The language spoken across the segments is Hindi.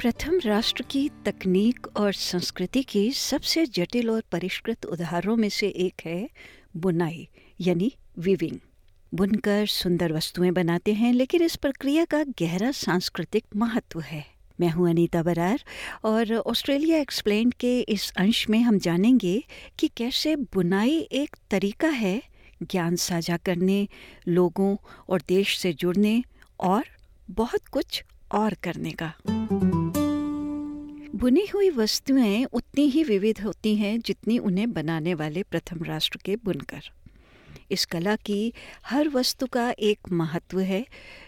प्रथम राष्ट्र की तकनीक और संस्कृति की सबसे जटिल और परिष्कृत उदाहरणों में से एक है बुनाई, यानी विविंग बुनकर सुंदर वस्तुएँ बनाते हैं, लेकिन इस प्रक्रिया का गहरा सांस्कृतिक महत्व है। मैं हूँ अनीता बरार, और ऑस्ट्रेलिया एक्सप्लेन के इस अंश में हम जानेंगे कि कैसे बुनाई एक तरीका है ज्ञान साझा करने, लोगों और देश से जुड़ने और बहुत कुछ और करने का। बुनी हुई वस्तुएँ उतनी ही विविध होती हैं जितनी उन्हें बनाने वाले प्रथम राष्ट्र के बुनकर। इस कला की हर वस्तु का एक महत्व है,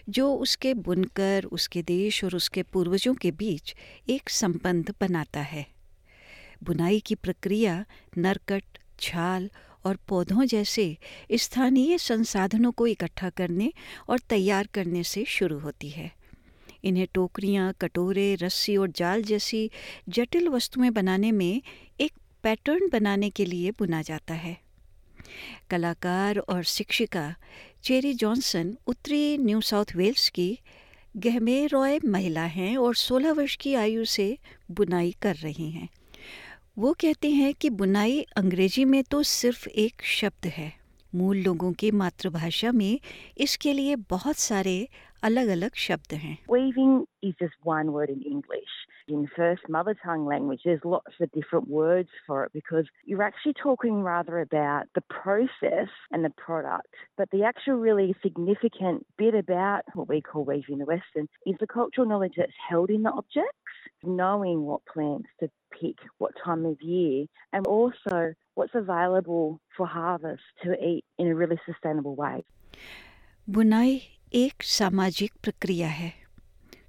जो उसके बुनकर, उसके देश और उसके पूर्वजों के बीच एक संबंध बनाता है। बुनाई की प्रक्रिया नरकट, छाल और पौधों जैसे स्थानीय संसाधनों को इकट्ठा करने और तैयार करने से शुरू होती है। इन्हें टोकरियाँ, कटोरे, रस्सी और जाल जैसी जटिल वस्तुएँ बनाने में एक पैटर्न बनाने के लिए बुना जाता है। कलाकार और शिक्षिका चेरी जॉनसन उत्तरी न्यू साउथ वेल्स की गहमे रॉय महिला हैं और 16 वर्ष की आयु से बुनाई कर रही हैं। वो कहती हैं कि बुनाई अंग्रेज़ी में तो सिर्फ़ एक शब्द है। मूल लोगों की मातृभाषा में इसके लिए बहुत सारे अलग अलग शब्द हैं Weaving is just one word in English. In first mother tongue language, there's lots of different words for it because you're actually talking rather about the process and the product. But the actual really significant bit about what we call weaving the Western is the cultural knowledge that's held in the objects, knowing what plants to pick, what time of year, and also what's available for harvest to eat in a really sustainable way. बुनाई एक सामाजिक प्रक्रिया है।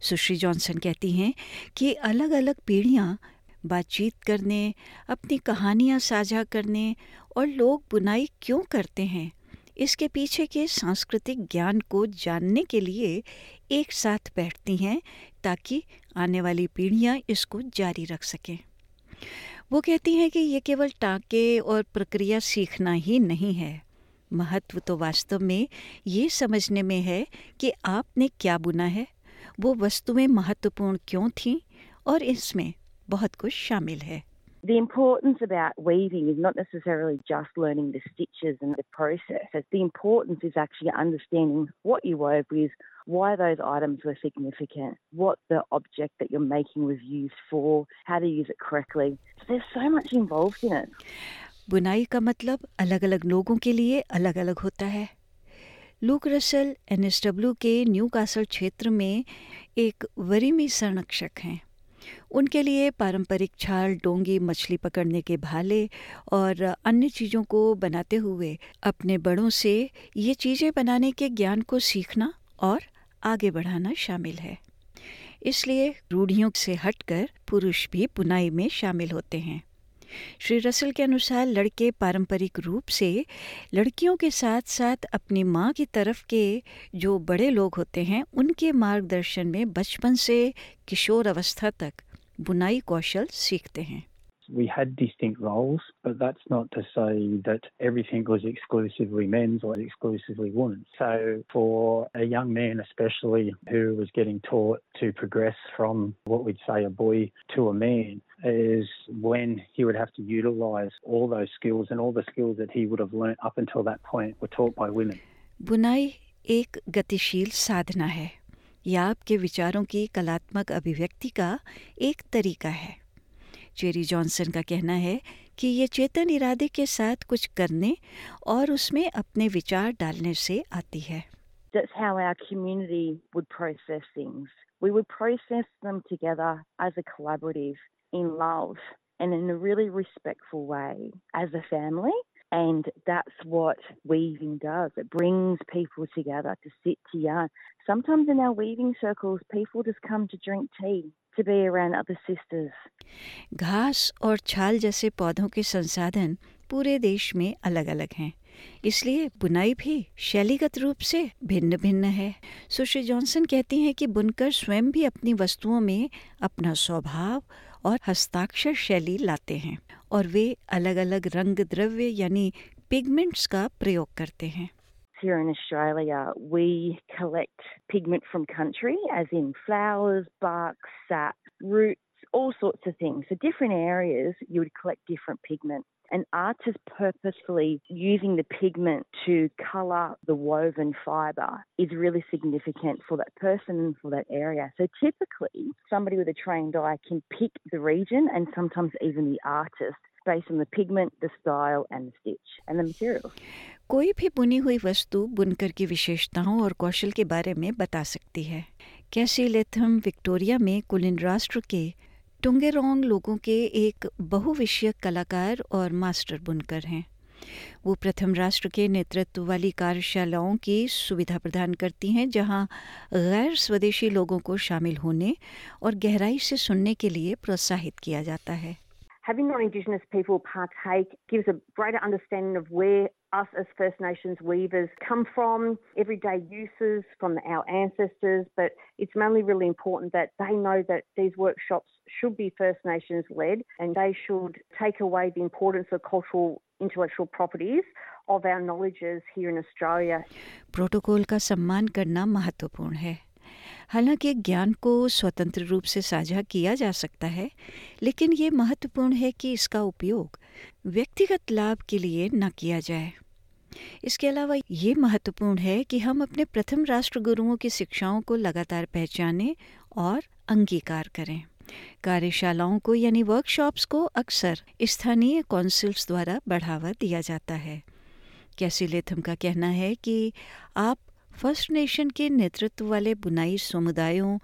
सुश्री जॉनसन कहती हैं कि अलग अलग पीढ़ियाँ बातचीत करने, अपनी कहानियाँ साझा करने और लोग बुनाई क्यों करते हैं, इसके पीछे के सांस्कृतिक ज्ञान को जानने के लिए एक साथ बैठती हैं ताकि आने वाली पीढ़ियाँ इसको जारी रख सकें। वो कहती हैं कि ये केवल टाँके और प्रक्रिया सीखना ही नहीं है। महत्व तो वास्तव में ये समझने में है कि आपने क्या बुना है वो वस्तुएँ महत्वपूर्ण क्यों थीं और इसमें बहुत कुछ शामिल है The importance about weaving is not necessarily just learning the stitches and the process. The importance is actually understanding what you wove with, why those items were significant, what the object that you're making was used for, how to use it correctly. So there's so much involved in it. बुनाई का मतलब अलग अलग लोगों के लिए अलग अलग होता है। लूक रसल एन के न्यू कासल क्षेत्र में एक वरीमी संरक्षक हैं। उनके लिए पारंपरिक छाल, डोंगी, मछली पकड़ने के भाले और अन्य चीज़ों को बनाते हुए अपने बड़ों से ये चीज़ें बनाने के ज्ञान को सीखना और आगे बढ़ाना शामिल है। इसलिए रूढ़ियों से हटकर पुरुष भी बुनाई में शामिल होते हैं। श्री रसल के अनुसार लड़के पारंपरिक रूप से लड़कियों के साथ साथ अपनी माँ की तरफ़ के जो बड़े लोग होते हैं, उनके मार्गदर्शन में बचपन से किशोर अवस्था तक बुनाई कौशल सीखते हैं। we had distinct roles, but that's not to say that everything was exclusively men's or exclusively women's. So, for a young man, especially who was getting taught to progress from what we'd say a boy to a man, is when he would have to utilize all those skills and all the skills that he would have learnt up until that point were taught by women. बुनाई एक गतिशील साधना है यह आपके विचारों की कलात्मक अभिव्यक्ति का एक तरीका है Cherry Johnson का कहना है कि ये चेतन इरादे के साथ कुछ करने और उसमें अपने विचार डालने से आती है That's how our community would process things. We would process them together as a collaborative in love and in a really respectful way as a family. And that's what weaving does. It brings people together to sit to yarn. Sometimes in our weaving circles, people just come to drink tea, घास और छाल जैसे पौधों के संसाधन पूरे देश में अलग अलग हैं। इसलिए बुनाई भी शैलीगत रूप से भिन्न भिन्न है सुश्री जॉनसन कहती हैं कि बुनकर स्वयं भी अपनी वस्तुओं में अपना स्वभाव और हस्ताक्षर शैली लाते हैं और वे अलग अलग रंग द्रव्य यानी पिगमेंट्स का प्रयोग करते हैं। Here in Australia, we collect pigment from country, as in flowers, bark, sap, roots, all sorts of things. So different areas, you would collect different pigment. And artists purposefully using the pigment to colour the woven fibre is really significant for that person and for that area. So typically, somebody with a trained eye can pick the region and sometimes even the artist based on the pigment, the style, and the stitch and the materials. कोई भी बुनी हुई वस्तु बुनकर की विशेषताओं और कौशल के बारे में बता सकती है। कैसी लेथम विक्टोरिया में कुलिन राष्ट्र के टुंगेरोंग लोगों के एक बहुविषयक कलाकार और मास्टर बुनकर हैं। वो प्रथम राष्ट्र के नेतृत्व वाली कार्यशालाओं की सुविधा प्रदान करती हैं जहाँ गैर स्वदेशी लोगों को शामिल होने और गहराई से सुनने के लिए प्रोत्साहित किया जाता है। having non-Indigenous people partake gives a greater understanding of where us as First Nations weavers come from, everyday uses from our ancestors, but it's mainly really important that they know that these workshops should be First Nations led and they should take away the importance of cultural intellectual properties of our knowledges here in Australia. Protocol का सम्मान करना महत्वपूर्ण है हालाँकि ज्ञान को स्वतंत्र रूप से साझा किया जा सकता है, लेकिन ये महत्वपूर्ण है कि इसका उपयोग व्यक्तिगत लाभ के लिए न किया जाए। इसके अलावा ये महत्वपूर्ण है कि हम अपने प्रथम राष्ट्र गुरुओं की शिक्षाओं को लगातार पहचानें और अंगीकार करें। कार्यशालाओं को यानी वर्कशॉप्स को अक्सर स्थानीय कौंसिल्स द्वारा बढ़ावा दिया जाता है। कैसी लेथम का कहना है कि आप फ़र्स्ट नेशन के नेतृत्व वाले बुनाई समुदायों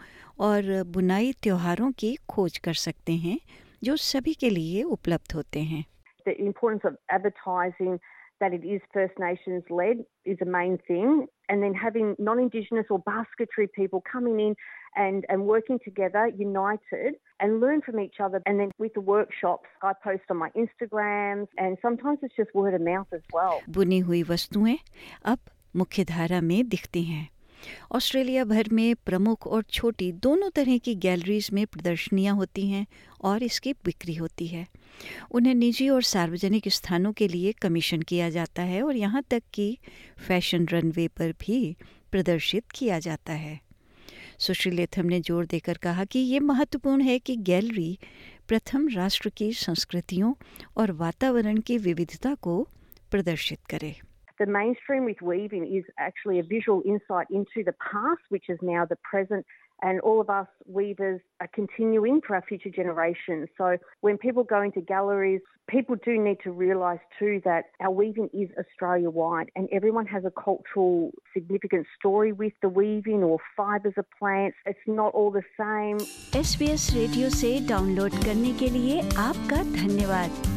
और बुनाई त्योहारों की खोज कर सकते हैं जो सभी के लिए उपलब्ध होते हैं The importance of advertising that it is First Nations led is a main thing. And then having non Indigenous or basketry people coming in and, and working together, united, and learn from each other. And then with the workshops, I post on my Instagrams, and sometimes it's just word of mouth as well. बुनी हुई वस्तुएँ अब मुख्य धारा में दिखती हैं। ऑस्ट्रेलिया भर में प्रमुख और छोटी दोनों तरह की गैलरीज में प्रदर्शनियाँ होती हैं और इसकी बिक्री होती है। उन्हें निजी और सार्वजनिक स्थानों के लिए कमीशन किया जाता है और यहाँ तक कि फ़ैशन रनवे पर भी प्रदर्शित किया जाता है। सुश्री लेथम ने ज़ोर देकर कहा कि ये महत्वपूर्ण है कि गैलरी प्रथम राष्ट्र की संस्कृतियों और वातावरण की विविधता को प्रदर्शित करे। the mainstream with weaving is actually a visual insight into the past, which is now the present, and all of us weavers are continuing for our future generations. So when people go into galleries, people do need to realise too that our weaving is Australia wide and everyone has a cultural significant story with the weaving or fibres of plants. It's not all the same. SBS radio से डाउनलोड करने के लिए आपका धन्यवाद